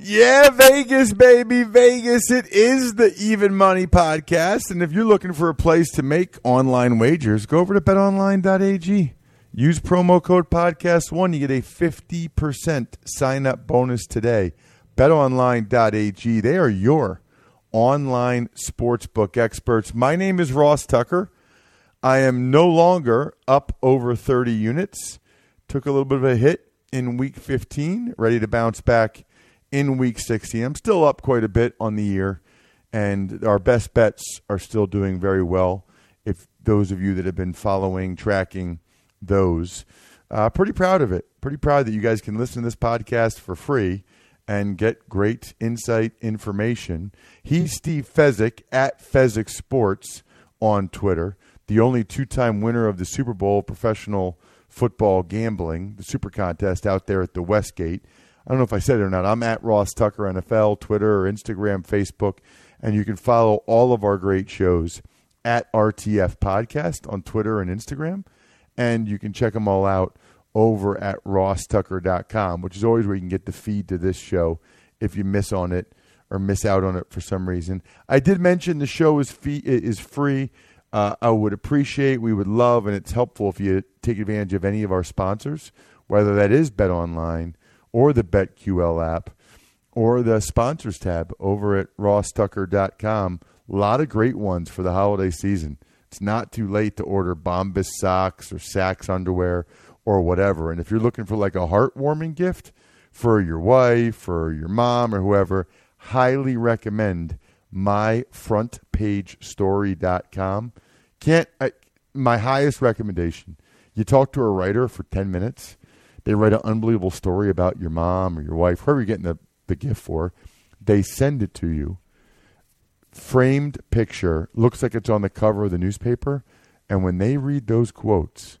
Yeah, Vegas, baby, Vegas. It is the Even Money Podcast. And if you're looking for a place to make online wagers, go over to betonline.ag. Use promo code podcast1. You get a 50% sign up bonus today. BetOnline.ag. They are your online sportsbook experts. My name is Ross Tucker. I am no longer up over 30 units. Took a little bit of a hit in week 15, ready to bounce back in week 16. I'm still up quite a bit on the year, and our best bets are still doing very well. If those of you that have been following, tracking those, uh, pretty proud of it. Pretty proud that you guys can listen to this podcast for free and get great insight information. He's Steve Fezzik at Fezzik Sports on Twitter, the only two time winner of the Super Bowl professional football gambling, the Super Contest out there at the Westgate. I don't know if I said it or not. I'm at Ross Tucker NFL, Twitter, or Instagram, Facebook, and you can follow all of our great shows at RTF Podcast on Twitter and Instagram, and you can check them all out over at rosstucker.com, which is always where you can get the feed to this show if you miss on it or miss out on it for some reason. I did mention the show is fee- is free. Uh, I would appreciate, we would love, and it's helpful if you take advantage of any of our sponsors, whether that is Bet Online or the BetQL app or the sponsors tab over at rosstucker.com. A lot of great ones for the holiday season. It's not too late to order Bombas socks or Saxx underwear or whatever. And if you're looking for like a heartwarming gift for your wife or your mom or whoever, highly recommend myfrontpagestory.com. Can't I, my highest recommendation. You talk to a writer for 10 minutes they write an unbelievable story about your mom or your wife, whoever you're getting the, the gift for. They send it to you. Framed picture, looks like it's on the cover of the newspaper. And when they read those quotes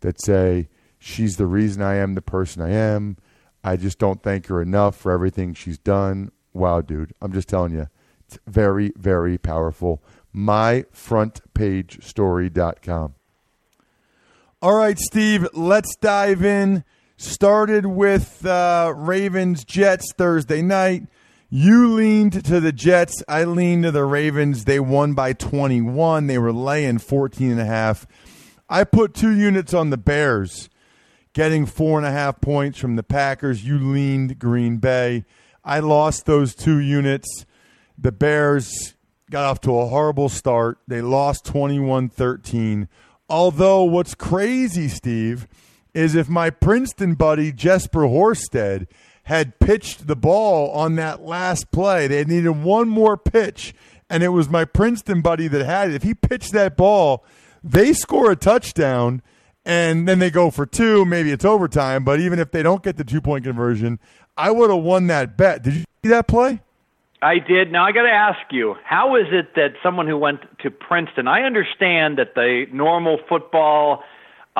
that say, She's the reason I am the person I am, I just don't thank her enough for everything she's done. Wow, dude. I'm just telling you, it's very, very powerful. MyFrontPageStory.com. All right, Steve, let's dive in Started with uh, Ravens Jets Thursday night. You leaned to the Jets. I leaned to the Ravens. They won by 21. They were laying 14 and a half. I put two units on the Bears, getting four and a half points from the Packers. You leaned Green Bay. I lost those two units. The Bears got off to a horrible start. They lost 21 13. Although, what's crazy, Steve, is if my Princeton buddy Jesper Horsted had pitched the ball on that last play, they needed one more pitch, and it was my Princeton buddy that had it. If he pitched that ball, they score a touchdown, and then they go for two. Maybe it's overtime, but even if they don't get the two point conversion, I would have won that bet. Did you see that play? I did. Now I got to ask you, how is it that someone who went to Princeton? I understand that the normal football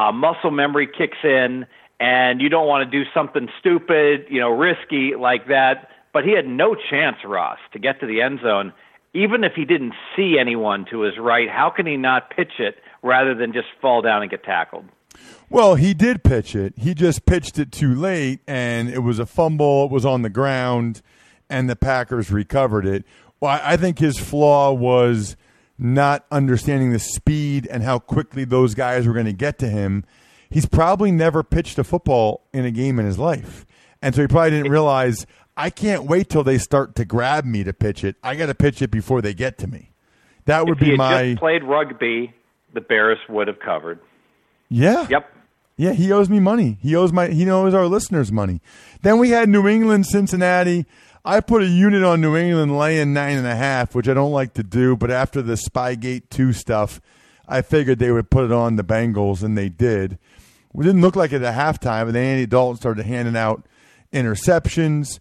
uh, muscle memory kicks in, and you don't want to do something stupid, you know, risky like that. But he had no chance, Ross, to get to the end zone. even if he didn't see anyone to his right, how can he not pitch it rather than just fall down and get tackled? Well, he did pitch it. He just pitched it too late, and it was a fumble. It was on the ground, and the Packers recovered it. Well, I think his flaw was not understanding the speed and how quickly those guys were going to get to him. He's probably never pitched a football in a game in his life. And so he probably didn't realize I can't wait till they start to grab me to pitch it. I got to pitch it before they get to me. That would if be he my just played rugby. The Bears would have covered. Yeah. Yep. Yeah, he owes me money. He owes my he owes our listeners money. Then we had New England, Cincinnati. I put a unit on New England laying nine and a half, which I don't like to do, but after the Spygate two stuff, I figured they would put it on the Bengals, and they did. We didn't look like it at halftime, and then Andy Dalton started handing out interceptions.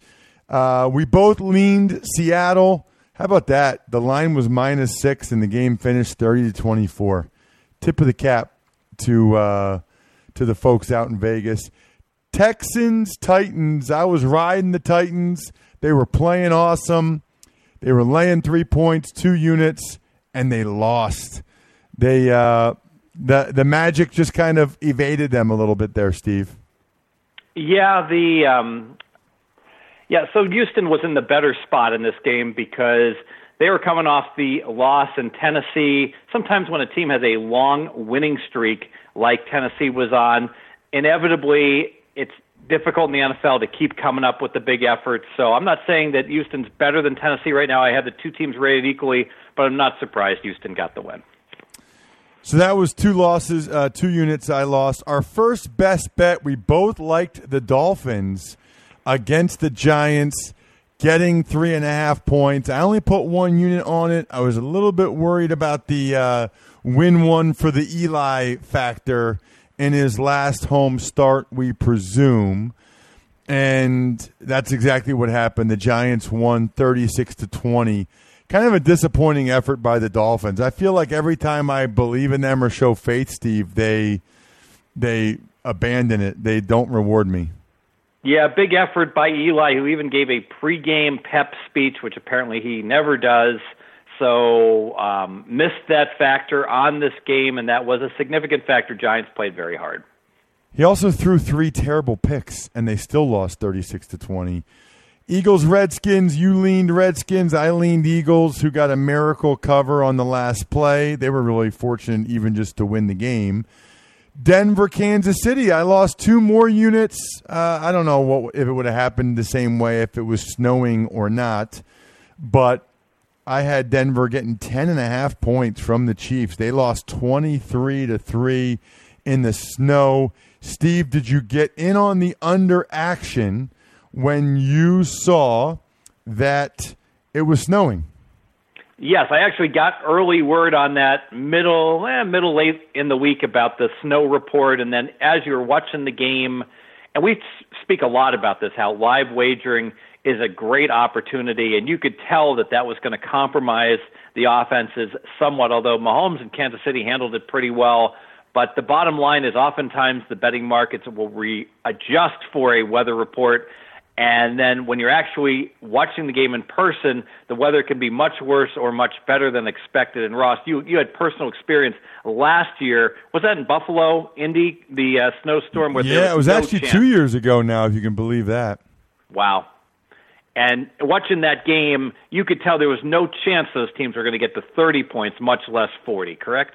Uh, we both leaned Seattle. How about that? The line was minus six, and the game finished thirty to twenty-four. Tip of the cap to uh, to the folks out in Vegas. Texans, Titans. I was riding the Titans. They were playing awesome. They were laying three points, two units, and they lost. They uh, the the magic just kind of evaded them a little bit there, Steve. Yeah, the um, yeah. So Houston was in the better spot in this game because they were coming off the loss in Tennessee. Sometimes when a team has a long winning streak, like Tennessee was on, inevitably it's difficult in the NFL to keep coming up with the big efforts. So I'm not saying that Houston's better than Tennessee right now. I have the two teams rated equally, but I'm not surprised Houston got the win. So that was two losses, uh, two units I lost. Our first best bet, we both liked the Dolphins against the Giants, getting three and a half points. I only put one unit on it. I was a little bit worried about the uh, win one for the Eli factor in his last home start, we presume. And that's exactly what happened. The Giants won 36 to 20 kind of a disappointing effort by the Dolphins. I feel like every time I believe in them or show faith, Steve, they they abandon it. They don't reward me. Yeah, big effort by Eli, who even gave a pregame pep speech, which apparently he never does. So um, missed that factor on this game, and that was a significant factor. Giants played very hard. He also threw three terrible picks, and they still lost thirty-six to twenty. Eagles, Redskins. You leaned Redskins. I leaned Eagles, who got a miracle cover on the last play. They were really fortunate, even just to win the game. Denver, Kansas City. I lost two more units. Uh, I don't know what if it would have happened the same way if it was snowing or not, but I had Denver getting ten and a half points from the Chiefs. They lost twenty three to three in the snow. Steve, did you get in on the under action? when you saw that it was snowing. Yes, I actually got early word on that middle, eh, middle late in the week about the snow report, and then as you were watching the game, and we speak a lot about this, how live wagering is a great opportunity, and you could tell that that was going to compromise the offenses somewhat. Although Mahomes and Kansas City handled it pretty well, but the bottom line is oftentimes the betting markets will readjust for a weather report and then when you're actually watching the game in person, the weather can be much worse or much better than expected. And Ross, you you had personal experience last year. Was that in Buffalo, Indy, the uh, snowstorm? Where yeah, it was no actually chance. two years ago now, if you can believe that. Wow. And watching that game, you could tell there was no chance those teams were going to get to 30 points, much less 40. Correct?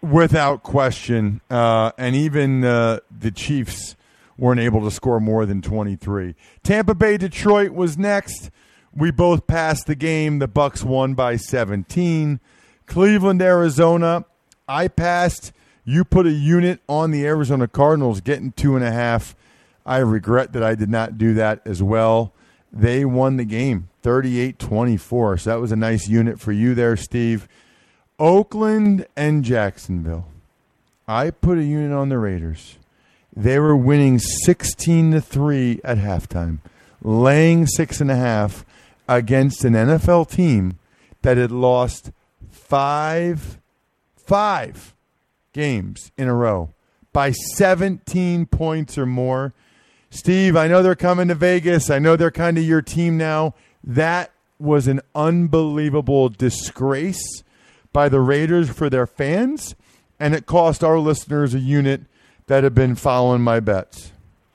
Without question, uh, and even uh, the Chiefs weren't able to score more than 23. Tampa Bay Detroit was next. We both passed the game. The Bucs won by 17. Cleveland Arizona. I passed. You put a unit on the Arizona Cardinals, getting two and a half. I regret that I did not do that as well. They won the game 38 24. So that was a nice unit for you there, Steve. Oakland and Jacksonville. I put a unit on the Raiders. They were winning 16 to 3 at halftime, laying six and a half against an NFL team that had lost five, five games in a row by 17 points or more. Steve, I know they're coming to Vegas. I know they're kind of your team now. That was an unbelievable disgrace by the Raiders for their fans, and it cost our listeners a unit that have been following my bets.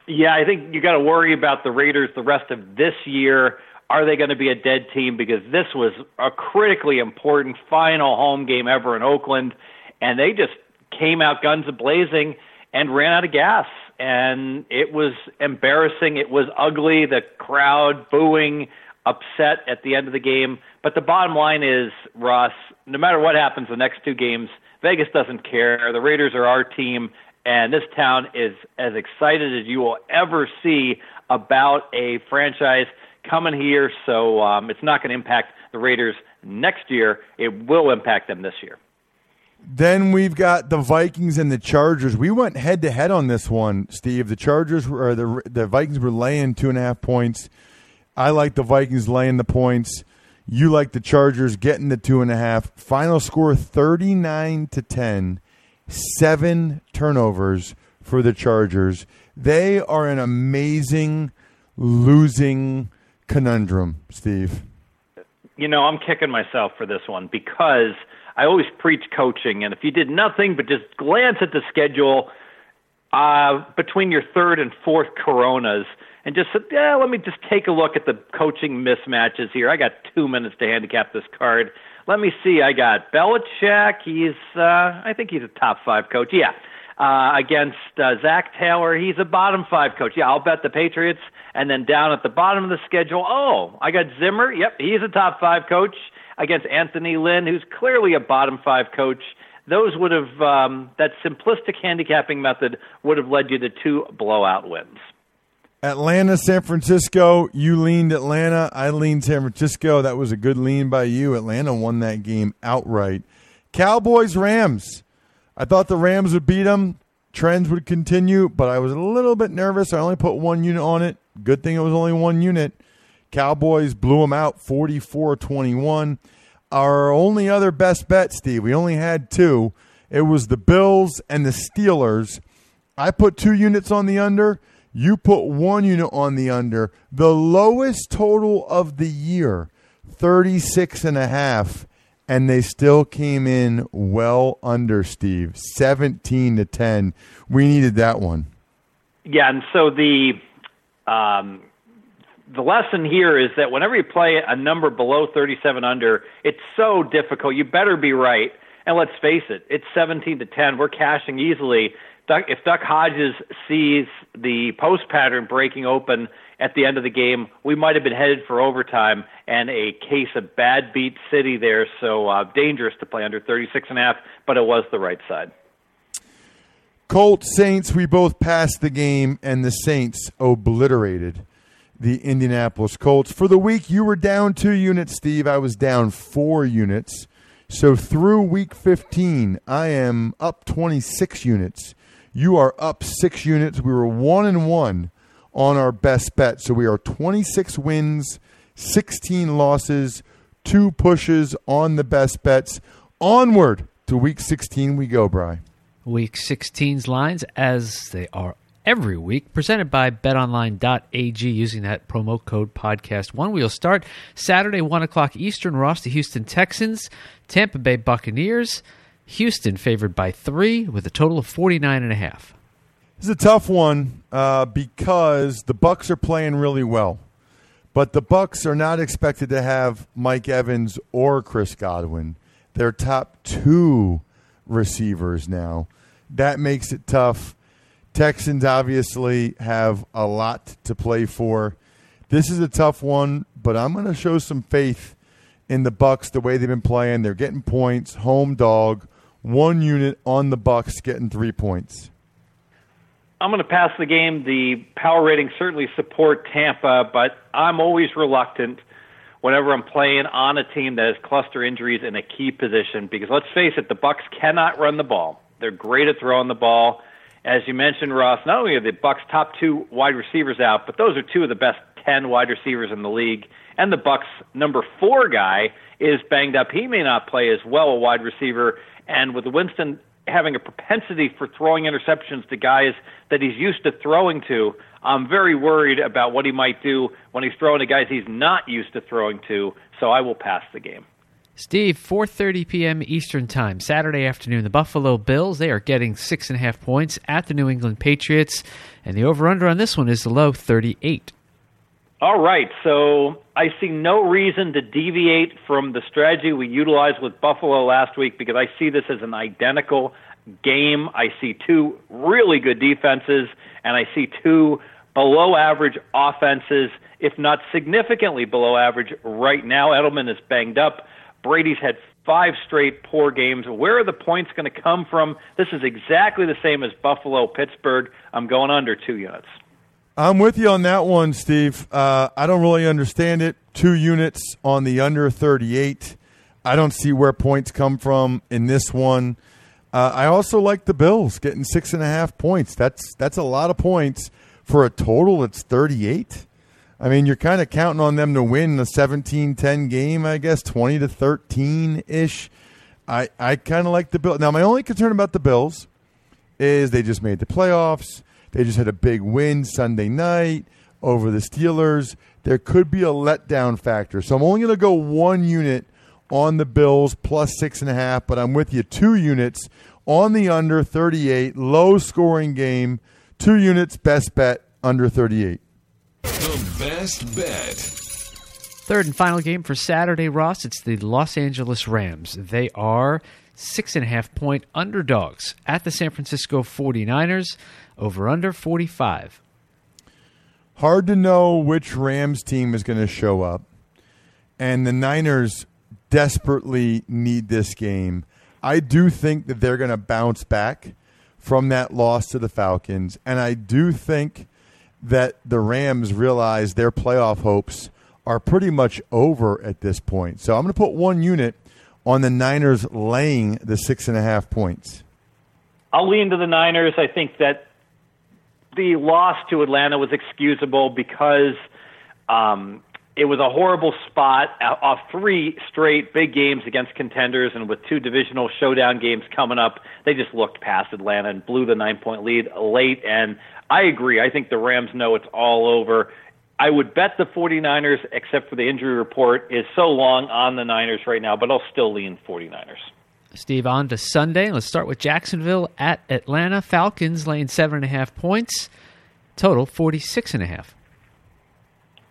Yeah, I think you got to worry about the Raiders the rest of this year. Are they going to be a dead team? Because this was a critically important final home game ever in Oakland, and they just came out guns a blazing and ran out of gas. And it was embarrassing. It was ugly. The crowd booing, upset at the end of the game. But the bottom line is, Ross, no matter what happens the next two games, Vegas doesn't care. The Raiders are our team, and this town is as excited as you will ever see about a franchise coming here. So um, it's not going to impact the Raiders next year. It will impact them this year. Then we've got the Vikings and the Chargers. We went head to head on this one, Steve. The Chargers were the the Vikings were laying two and a half points. I like the Vikings laying the points. You like the Chargers getting the two and a half. Final score thirty nine to ten. Seven turnovers for the Chargers. They are an amazing losing conundrum, Steve. You know, I'm kicking myself for this one because I always preach coaching, and if you did nothing but just glance at the schedule uh, between your third and fourth Coronas, and just said, yeah, let me just take a look at the coaching mismatches here. I got two minutes to handicap this card. Let me see. I got Belichick. He's, uh, I think he's a top five coach. Yeah. Uh, against uh, Zac Taylor, he's a bottom five coach. Yeah, I'll bet the Patriots. And then down at the bottom of the schedule, oh, I got Zimmer. Yep, he's a top five coach against Anthony Lynn, who's clearly a bottom five coach. Those would have um, that simplistic handicapping method would have led you to two blowout wins. Atlanta, San Francisco. You leaned Atlanta. I leaned San Francisco. That was a good lean by you. Atlanta won that game outright. Cowboys, Rams. I thought the Rams would beat them. Trends would continue, but I was a little bit nervous. I only put one unit on it. Good thing it was only one unit. Cowboys blew them out 44 21. Our only other best bet, Steve, we only had two. It was the Bills and the Steelers. I put two units on the under. You put one unit on the under. The lowest total of the year, 36 and a half. And they still came in well under, Steve. 17 to 10. We needed that one. Yeah, and so the um, the lesson here is that whenever you play a number below 37 under, it's so difficult. You better be right. And let's face it, it's 17 to 10. We're cashing easily. If Duck Hodges sees the post pattern breaking open at the end of the game, we might have been headed for overtime and a case of bad beat city there. So uh, dangerous to play under 36 and a half, but it was the right side. Colts Saints, we both passed the game, and the Saints obliterated the Indianapolis Colts. For the week, you were down two units, Steve. I was down four units. So through week 15, I am up 26 units. You are up six units. We were one and one on our best bet. So we are 26 wins, 16 losses, two pushes on the best bets. Onward to week 16 we go, Bry. Week 16's lines, as they are every week, presented by betonline.ag using that promo code podcast one. We'll start Saturday, 1 o'clock Eastern. Ross, the Houston Texans, Tampa Bay Buccaneers. Houston favored by three with a total of 49 and a half. This is a tough one uh, because the Bucs are playing really well, but the Bucs are not expected to have Mike Evans or Chris Godwin. Their top two receivers now. That makes it tough. Texans obviously have a lot to play for. This is a tough one, but I'm going to show some faith in the Bucs the way they've been playing. They're getting points, home dog, one unit on the Bucs getting 3 points. I'm going to pass the game. The power ratings certainly support Tampa, but I'm always reluctant whenever I'm playing on a team that has cluster injuries in a key position because let's face it, the Bucs cannot run the ball. They're great at throwing the ball as you mentioned, Ross, not only are the Bucs' top two wide receivers out, but those are two of the best ten wide receivers in the league. And the Bucs' number four guy is banged up. He may not play as well a wide receiver. And with Winston having a propensity for throwing interceptions to guys that he's used to throwing to. I'm very worried about what he might do when he's throwing to guys he's not used to throwing to. So I will pass the game. Steve, 4:30 p.m. Eastern Time, Saturday afternoon. The Buffalo Bills they are getting six and a half points at the New England Patriots, and the over/under on this one is the low 38. All right, so I see no reason to deviate from the strategy we utilized with Buffalo last week because I see this as an identical game. I see two really good defenses, and I see two below average offenses, if not significantly below average right now. Edelman is banged up. Brady's had five straight poor games. Where are the points going to come from? This is exactly the same as Buffalo Pittsburgh. I'm going under two units. I'm with you on that one, Steve. Uh, I don't really understand it. Two units on the under 38. I don't see where points come from in this one. Uh, I also like the Bills getting six and a half points. That's that's a lot of points for a total that's 38. I mean, you're kind of counting on them to win the 17-10 game, I guess, 20 to 13 ish. I I kind of like the Bills. Now, my only concern about the Bills is they just made the playoffs. They just had a big win Sunday night over the Steelers. There could be a letdown factor. So I'm only going to go one unit on the Bills plus six and a half, but I'm with you. Two units on the under 38, low scoring game. Two units, best bet under 38. The best bet. Third and final game for Saturday, Ross. It's the Los Angeles Rams. They are six and a half point underdogs at the San Francisco 49ers. Over under 45. Hard to know which Rams team is going to show up. And the Niners desperately need this game. I do think that they're going to bounce back from that loss to the Falcons. And I do think that the Rams realize their playoff hopes are pretty much over at this point. So I'm going to put one unit on the Niners laying the six and a half points. I'll lean to the Niners. I think that the loss to Atlanta was excusable because um, it was a horrible spot uh, off three straight big games against contenders, and with two divisional showdown games coming up, they just looked past Atlanta and blew the nine point lead late. And I agree. I think the Rams know it's all over. I would bet the 49ers, except for the injury report, is so long on the Niners right now, but I'll still lean 49ers. Steve, on to Sunday. Let's start with Jacksonville at Atlanta. Falcons laying seven and a half points. Total 46 and a half.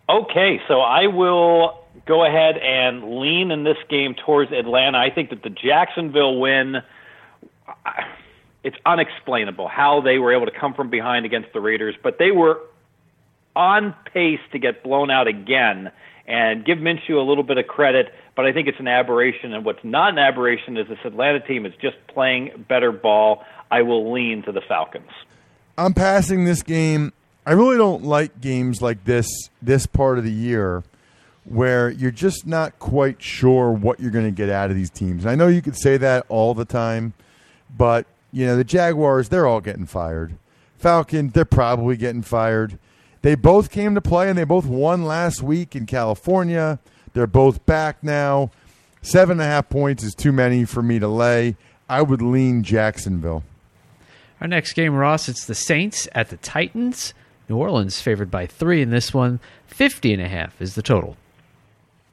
Okay, so I will go ahead and lean in this game towards Atlanta. I think that the Jacksonville win, it's unexplainable how they were able to come from behind against the Raiders, but they were on pace to get blown out again. And give Minshew a little bit of credit, but I think it's an aberration. And what's not an aberration is this Atlanta team is just playing better ball. I will lean to the Falcons. I'm passing this game. I really don't like games like this this part of the year where you're just not quite sure what you're going to get out of these teams. And I know you could say that all the time, but you know the Jaguars they're all getting fired. Falcons they're probably getting fired. They both came to play and they both won last week in California. They're both back now. Seven and a half points is too many for me to lay. I would lean Jacksonville. Our next game, Ross, it's the Saints at the Titans. New Orleans favored by three in this one. 50 and a half is the total.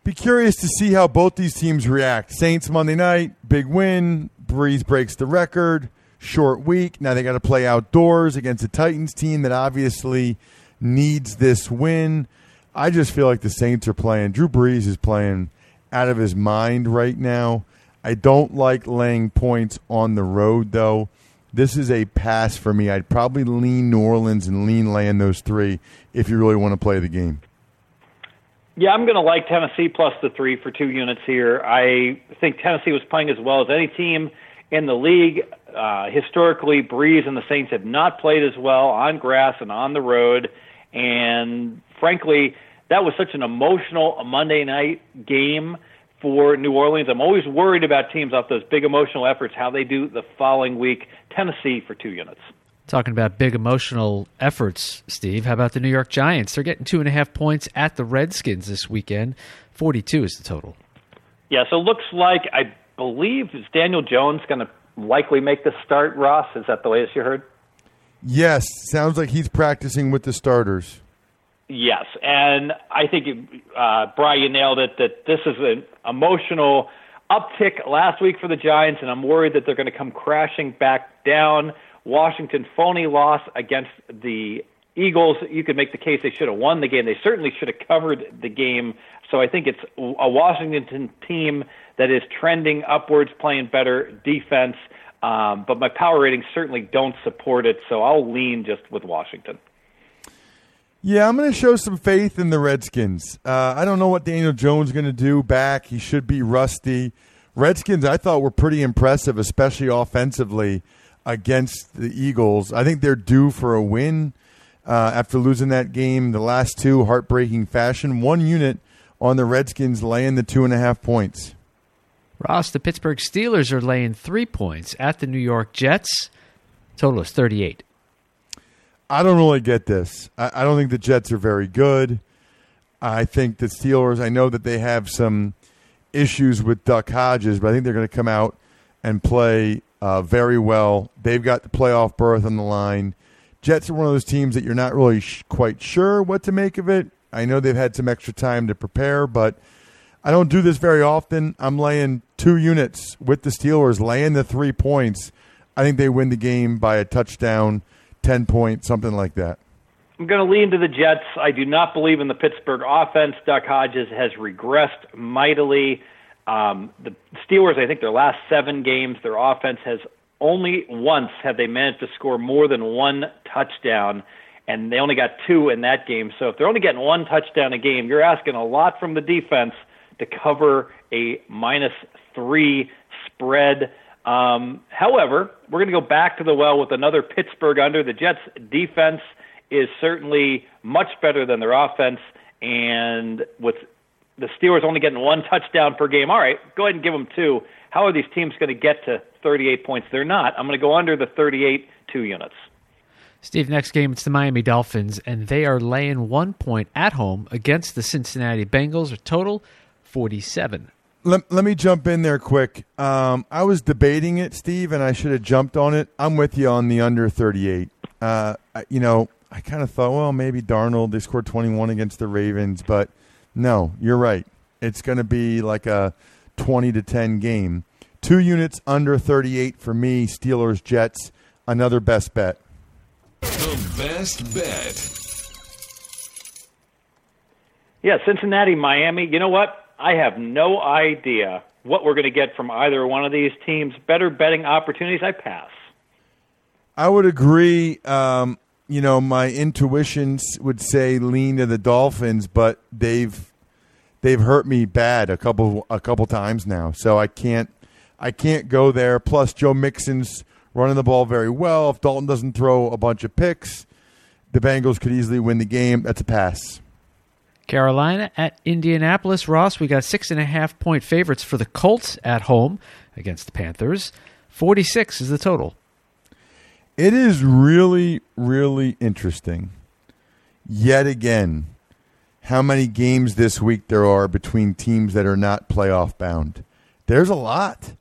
Be curious to see how both these teams react. Saints Monday night, big win. Brees breaks the record. Short week. Now they got to play outdoors against a Titans team that obviously needs this win. I just feel like the Saints are playing. Drew Brees is playing out of his mind right now. I don't like laying points on the road, though. This is a pass for me. I'd probably lean New Orleans and lean laying those three if you really want to play the game. Yeah, I'm going to like Tennessee plus the three for two units here. I think Tennessee was playing as well as any team in the league. Uh, historically, Brees and the Saints have not played as well on grass and on the road. And frankly, that was such an emotional Monday night game for New Orleans. I'm always worried about teams off those big emotional efforts, how they do the following week. Tennessee for two units. Talking about big emotional efforts, Steve, how about the New York Giants? They're getting two and a half points at the Redskins this weekend. 42 is the total. Yeah, so it looks like, I believe, is Daniel Jones going to likely make the start. Ross, is that the latest you heard? Yes, sounds like he's practicing with the starters. Yes, and I think uh, Brian you nailed it. That this is an emotional uptick last week for the Giants, and I'm worried that they're going to come crashing back down. Washington phony loss against the Eagles. You could make the case they should have won the game. They certainly should have covered the game. So I think it's a Washington team that is trending upwards, playing better defense. Um, but my power ratings certainly don't support it, so I'll lean just with Washington. Yeah, I'm going to show some faith in the Redskins. Uh, I don't know what Daniel Jones is going to do back. He should be rusty. Redskins, I thought were pretty impressive, especially offensively against the Eagles. I think they're due for a win uh, after losing that game, the last two, heartbreaking fashion. One unit on the Redskins laying the two and a half points. Ross, the Pittsburgh Steelers are laying three points at the New York Jets. Total is 38. I don't really get this. I, I, don't think the Jets are very good. I think the Steelers, I know that they have some issues with Duck Hodges, but I think they're going to come out and play uh, very well. They've got the playoff berth on the line. Jets are one of those teams that you're not really sh- quite sure what to make of it. I know they've had some extra time to prepare, but I don't do this very often. I'm laying two units with the Steelers, laying the three points. I think they win the game by a touchdown 10 points, something like that? I'm going to lean to the Jets. I do not believe in the Pittsburgh offense. Duck Hodges has regressed mightily. Um, the Steelers, I think their last seven games, their offense has only once have they managed to score more than one touchdown, and they only got two in that game. So if they're only getting one touchdown a game, you're asking a lot from the defense to cover a minus three spread. Um, however, we're going to go back to the well with another Pittsburgh under. The Jets' defense is certainly much better than their offense, and with the Steelers only getting one touchdown per game, all right, go ahead and give them two. How are these teams going to get to 38 points? They're not. I'm going to go under the 38 two units. Steve, next game it's the Miami Dolphins, and they are laying one point at home against the Cincinnati Bengals. A total 47 let, let me jump in there quick. Um, I was debating it, Steve, and I should have jumped on it. I'm with you on the under 38. Uh, you know, I kind of thought, well, maybe Darnold, they scored 21 against the Ravens, but no, you're right. It's going to be like a 20 to 10 game. Two units under 38 for me, Steelers, Jets, another best bet. The best bet. Yeah, Cincinnati, Miami. You know what? I have no idea what we're going to get from either one of these teams. Better betting opportunities, I pass. I would agree. Um, you know, my intuitions would say lean to the Dolphins, but they've they've hurt me bad a couple a couple times now, so I can't I can't go there. Plus, Joe Mixon's running the ball very well. If Dalton doesn't throw a bunch of picks, the Bengals could easily win the game. That's a pass. Carolina at Indianapolis. Ross, we got six and a half point favorites for the Colts at home against the Panthers. 46 is the total. It is really, really interesting. Yet again, how many games this week there are between teams that are not playoff bound. There's a lot.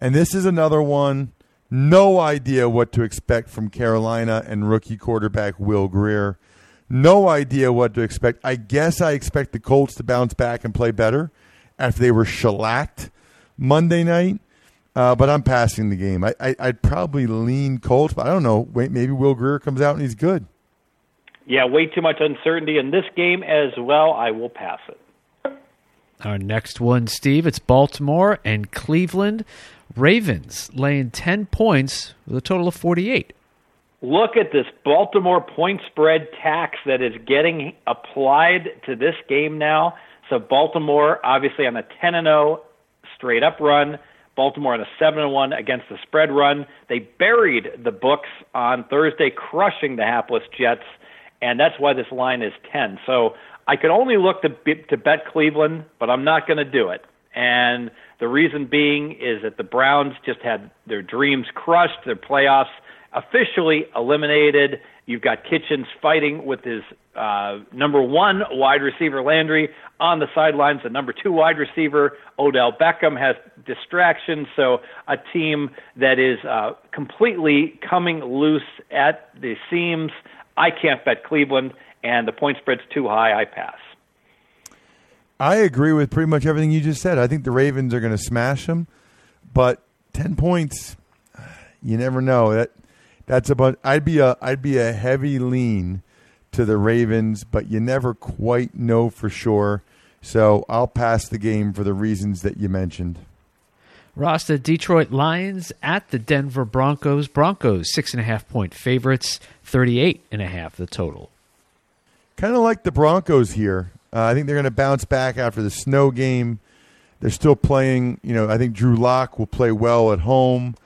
And this is another one. No idea what to expect from Carolina and rookie quarterback Will Grier. No idea what to expect. I guess I expect the Colts to bounce back and play better after they were shellacked Monday night. Uh, but I'm passing the game. I, I, would probably lean Colts, but I don't know. Wait, maybe Will Grier comes out and he's good. Yeah, way too much uncertainty in this game as well. I will pass it. Our next one, Steve, it's Baltimore and Cleveland. Ravens laying 10 points with a total of 48 look at this Baltimore point spread tax that is getting applied to this game now. So Baltimore obviously on a 10 and 0 straight up run, Baltimore on a 7 and 1 against the spread run. They buried the books on Thursday crushing the hapless Jets and that's why this line is 10. So I could only look to to bet Cleveland, but I'm not going to do it. And the reason being is that the Browns just had their dreams crushed, their playoffs officially eliminated. You've got Kitchens fighting with his uh, number one wide receiver Landry on the sidelines. The number two wide receiver Odell Beckham has distractions, So a team that is uh, completely coming loose at the seams. I can't bet Cleveland, and the point spread's too high. I pass. I agree with pretty much everything you just said. I think the Ravens are going to smash them, but ten points, you never know. That that's a bunch. I'd be a I'd be a heavy lean to the Ravens, but you never quite know for sure. So I'll pass the game for the reasons that you mentioned. Ross, the Detroit Lions at the Denver Broncos. Broncos six and a half point favorites, thirty eight and a half the total. Kind of like the Broncos here. Uh, I think they're going to bounce back after the snow game. They're still playing. You know, I think Drew Lock will play well at home,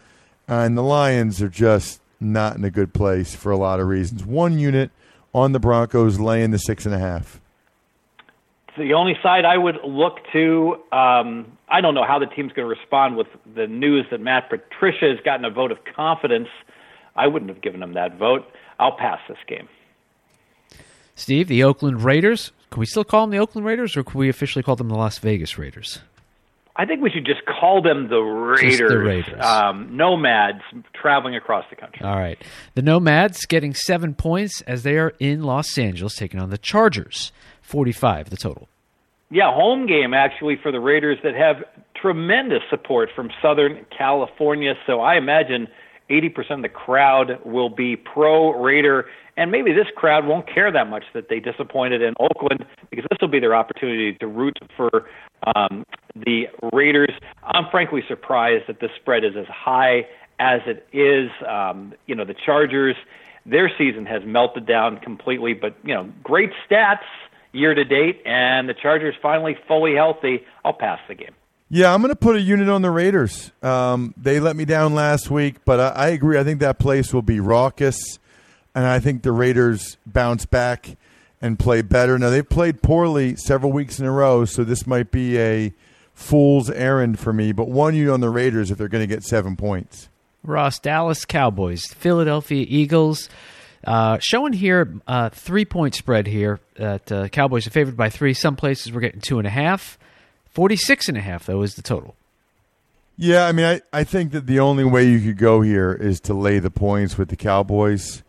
uh, and the Lions are just not in a good place for a lot of reasons. One unit on the Broncos laying the six and a half. The only side I would look to, um, I don't know how the team's going to respond with the news that Matt Patricia has gotten a vote of confidence. I wouldn't have given him that vote. I'll pass this game. Steve, the Oakland Raiders. Can we still call them the Oakland Raiders, or can we officially call them the Las Vegas Raiders? I think we should just call them the Raiders. Just the Raiders. Um, nomads traveling across the country. All right. The Nomads getting seven points as they are in Los Angeles taking on the Chargers. 45 the total. Yeah, home game actually for the Raiders that have tremendous support from Southern California. So I imagine 80% of the crowd will be pro Raider. And maybe this crowd won't care that much that they disappointed in Oakland because this will be their opportunity to root for um, the Raiders. I'm frankly surprised that the spread is as high as it is. Um, you know, the Chargers, their season has melted down completely, but, you know, great stats year to date, and the Chargers finally fully healthy. I'll pass the game. Yeah, I'm going to put a unit on the Raiders. Um, they let me down last week, but I, I, agree. I think that place will be raucous, and I think the Raiders bounce back and play better. Now, they've played poorly several weeks in a row, so this might be a fool's errand for me, but one you on the Raiders if they're going to get seven points. Ross, Dallas Cowboys, Philadelphia Eagles. Uh, showing here uh, three point spread here that uh, Cowboys are favored by three. Some places we're getting two and a half. 46 and a half, though, is the total. Yeah, I mean, I, I think that the only way you could go here is to lay the points with the Cowboys.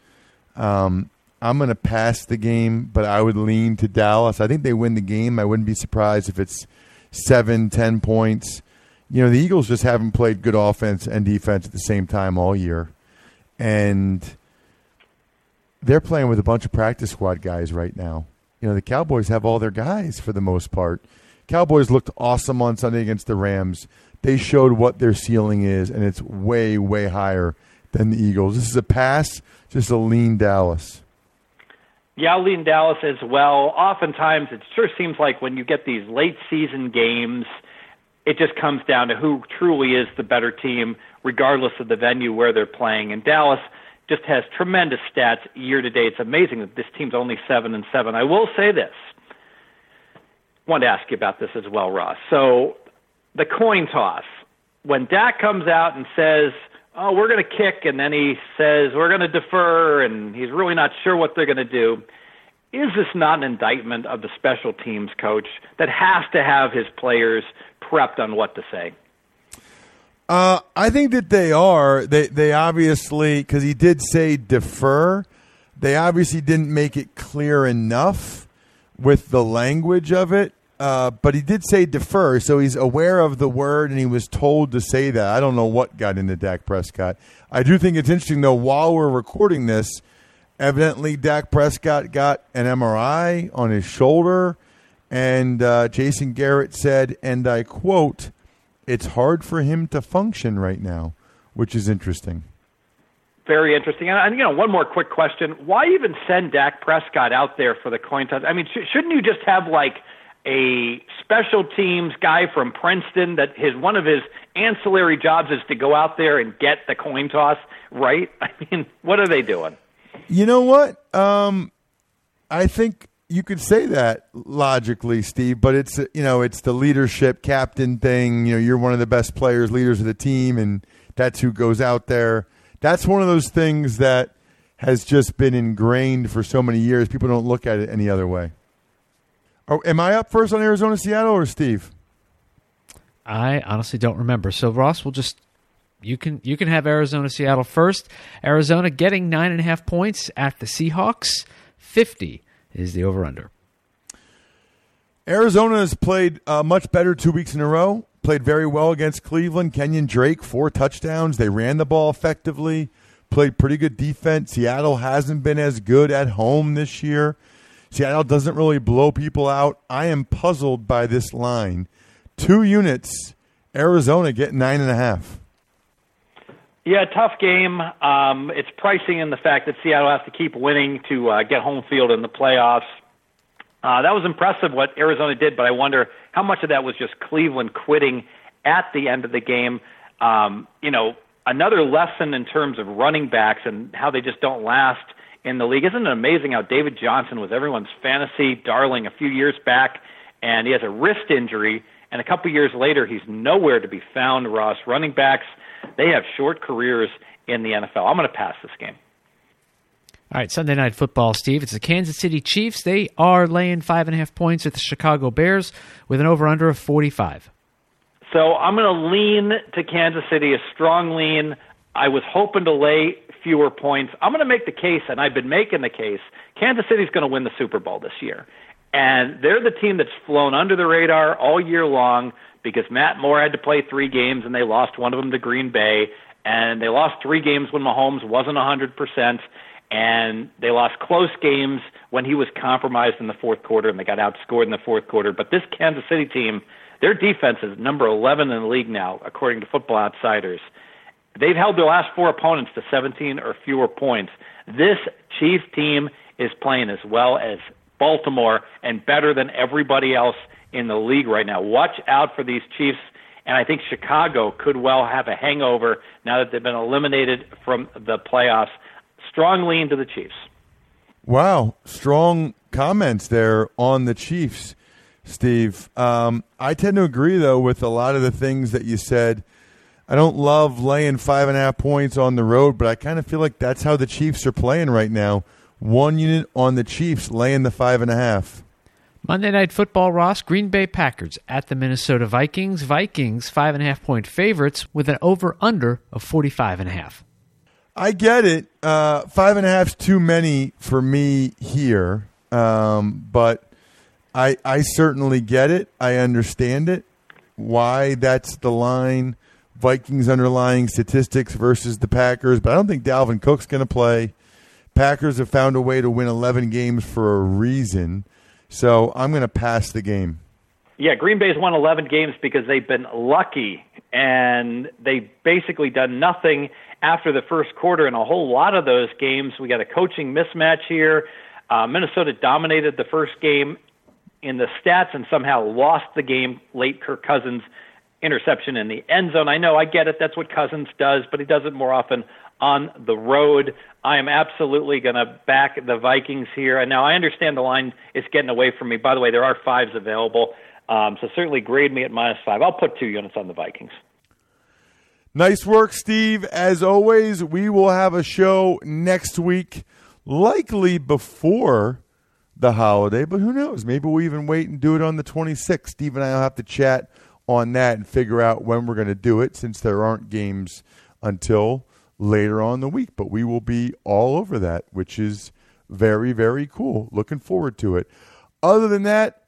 Um, I'm going to pass the game, but I would lean to Dallas. I think they win the game. I wouldn't be surprised if it's seven, ten points. You know, the Eagles just haven't played good offense and defense at the same time all year. And they're playing with a bunch of practice squad guys right now. You know, the Cowboys have all their guys for the most part. Cowboys looked awesome on Sunday against the Rams. They showed what their ceiling is, and it's way, way higher than the Eagles. This is a pass, just a lean Dallas. I'll lean Dallas as well. Oftentimes, it sure seems like when you get these late season games, it just comes down to who truly is the better team, regardless of the venue where they're playing. And Dallas just has tremendous stats year to date. It's amazing that this team's only seven and seven. I will say this Want to ask you about this as well, Ross. So the coin toss. When Dak comes out and says, "Oh, we're going to kick," and then he says, "We're going to defer," and he's really not sure what they're going to do. Is this not an indictment of the special teams coach that has to have his players prepped on what to say? Uh, I think that they are. They they obviously because he did say defer. They obviously didn't make it clear enough with the language of it. Uh, but he did say defer, so he's aware of the word and he was told to say that. I don't know what got into Dak Prescott. I do think it's interesting, though, while we're recording this, evidently Dak Prescott got an MRI on his shoulder, and uh, Jason Garrett said, and I quote, it's hard for him to function right now, which is interesting. Very interesting. And, you know, one more quick question: Why even send Dak Prescott out there for the coin toss? I mean, sh- shouldn't you just have like a special teams guy from Princeton that his one of his ancillary jobs is to go out there and get the coin toss right? I mean, what are they doing? You know what? Um, I think you could say that logically, Steve, but it's you know it's the leadership captain thing. You know, you're one of the best players, leaders of the team, and that's who goes out there that's one of those things that has just been ingrained for so many years. People don't look at it any other way. Oh, am I up first on Arizona Seattle or Steve? I honestly don't remember. So Ross, we'll just you can you can have Arizona Seattle first. Arizona getting nine and a half points at the Seahawks. Fifty is the over under. Arizona has played uh, much better two weeks in a row. Played very well against Cleveland. Kenyon Drake four touchdowns. They ran the ball effectively. Played pretty good defense. Seattle hasn't been as good at home this year. Seattle doesn't really blow people out. I am puzzled by this line. Two units. Arizona get nine and a half. Yeah, tough game. Um, it's pricing in the fact that Seattle has to keep winning to uh, get home field in the playoffs. Uh, that was impressive what Arizona did, but I wonder how much of that was just Cleveland quitting at the end of the game. Um, you know, another lesson in terms of running backs and how they just don't last in the league. Isn't it amazing how David Johnson was everyone's fantasy darling a few years back, and he has a wrist injury, and a couple years later he's nowhere to be found. Ross, running backs they have short careers in the NFL. I'm going to pass this game. All right, Sunday night football, Steve. It's the Kansas City Chiefs. They are laying five and a half points at the Chicago Bears with an over under of 45. So I'm going to lean to Kansas City, a strong lean. I was hoping to lay fewer points. I'm going to make the case, and I've been making the case. Kansas City's going to win the Super Bowl this year. And they're the team that's flown under the radar all year long because Matt Moore had to play three games and they lost one of them to Green Bay, and they lost three games when Mahomes wasn't 100%, and they lost close games when he was compromised in the fourth quarter and they got outscored in the fourth quarter. But this Kansas City team, their defense is number 11 in the league now, according to Football Outsiders. They've held their last four opponents to 17 or fewer points. This Chiefs team is playing as well as Baltimore and better than everybody else in the league right now. Watch out for these Chiefs, and I think Chicago could well have a hangover now that they've been eliminated from the playoffs. Strong lean to the Chiefs. Wow, strong comments there on the Chiefs, Steve. Um, I tend to agree though with a lot of the things that you said. I don't love laying five and a half points on the road, but I kind of feel like that's how the Chiefs are playing right now. One unit on the Chiefs, laying the five and a half. Monday Night Football, Ross, Green Bay Packers at the Minnesota Vikings. Vikings, five and a half point favorites with an over under of 45 and a half. I get it. Uh, five and a half's too many for me here, um, but I I certainly get it. I understand it. Why that's the line. Vikings underlying statistics versus the Packers, but I don't think Dalvin Cook's going to play. Packers have found a way to win 11 games for a reason. So I'm going to pass the game. Yeah, Green Bay's won 11 games because they've been lucky and they've basically done nothing after the first quarter in a whole lot of those games. We got a coaching mismatch here. Uh, Minnesota dominated the first game in the stats and somehow lost the game late. Kirk Cousins interception in the end zone. I know, I get it. That's what Cousins does, but he does it more often on the road. I am absolutely going to back the Vikings here. And now I understand the line is getting away from me. By the way, there are fives available. Um, so certainly grade me at minus five. I'll put two units on the Vikings. Nice work, Steve. As always, we will have a show next week, likely before the holiday, but who knows? Maybe we'll even wait and do it on the 26th. Steve and I will have to chat on that and figure out when we're going to do it since there aren't games until later on the week. But we will be all over that, which is very, very cool. Looking forward to it. Other than that,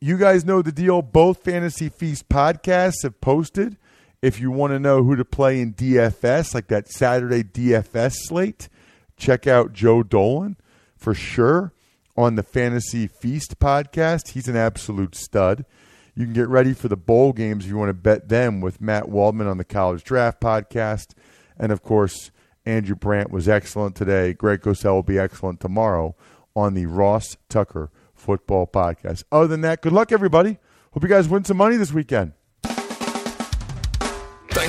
you guys know the deal. Both Fantasy Feast podcasts have posted. If you want to know who to play in DFS, like that Saturday DFS slate, check out Joe Dolan for sure on the Fantasy Feast podcast. He's an absolute stud. You can get ready for the bowl games if you want to bet them with Matt Waldman on the College Draft podcast. And of course, Andrew Brandt was excellent today. Greg Cosell will be excellent tomorrow on the Ross Tucker Football Podcast. Other than that, good luck, everybody. Hope you guys win some money this weekend.